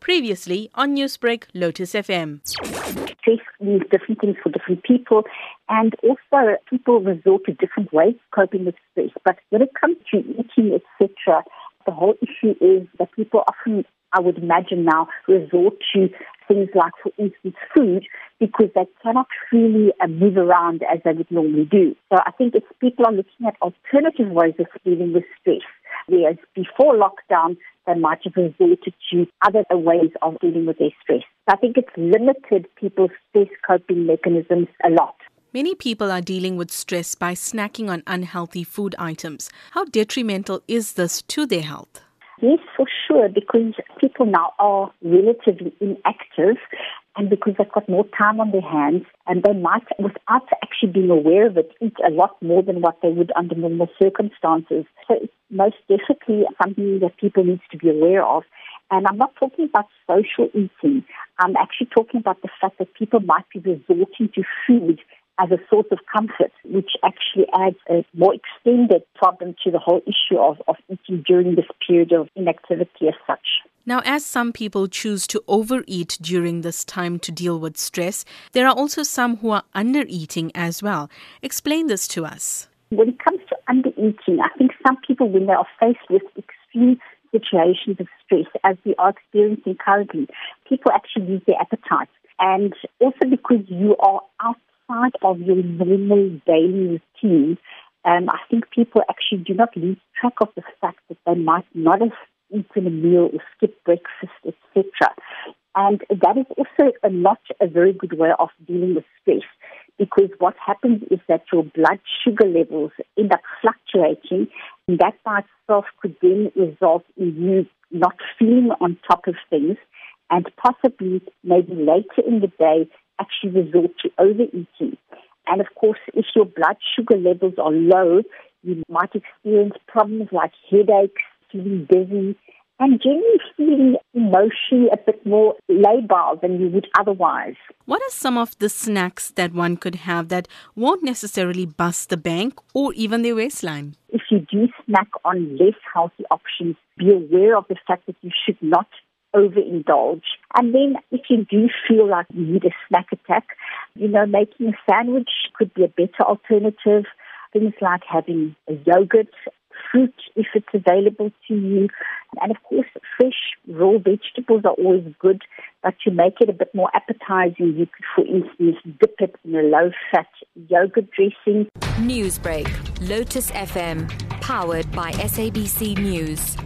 Previously on Newsbreak, Lotus FM. Stress means different things for different people, and also people resort to different ways of coping with stress. But when it comes to eating, etc., the whole issue is that people often, I would imagine now, resort to things like, for instance, food, because they cannot freely uh, move around as they would normally do. So I think if people are looking at alternative ways of dealing with stress, whereas before lockdown, they might have resorted to other ways of dealing with their stress. So I think it's limited people's stress coping mechanisms a lot. Many people are dealing with stress by snacking on unhealthy food items. How detrimental is this to their health? Yes, for sure, because people now are relatively inactive and because they've got more time on their hands and they might, without actually being aware of it, eat a lot more than what they would under normal circumstances. So it's most definitely something that people need to be aware of. And I'm not talking about social eating. I'm actually talking about the fact that people might be resorting to food as a source of comfort, which actually adds a more extended problem to the whole issue of, of eating during this period of inactivity as such. Now, as some people choose to overeat during this time to deal with stress, there are also some who are undereating as well. Explain this to us. When it comes undereating, I think some people, when they are faced with extreme situations of stress, as we are experiencing currently, people actually lose their appetite. And also because you are outside of your normal daily routine, um, I think people actually do not lose track of the fact that they might not have eaten a meal or skipped breakfast, etc. And that is also a, not a very good way of dealing with stress because what happens is that your blood sugar levels end up fluctuating and that by itself could then result in you not feeling on top of things and possibly maybe later in the day actually resort to overeating. And of course, if your blood sugar levels are low, you might experience problems like headaches, feeling dizzy, and generally feeling emotionally a bit more labile than you would otherwise. What are some of the snacks that one could have that won't necessarily bust the bank or even the waistline? If you do snack on less healthy options, be aware of the fact that you should not overindulge. And then if you do feel like you need a snack attack, you know, making a sandwich could be a better alternative. Things like having a yogurt, fruit if it's available to you. And of course, fresh raw vegetables are always good, but to make it a bit more appetizing, you could, for instance, dip it in a low fat yogurt dressing. Newsbreak, Lotus FM, powered by SABC News.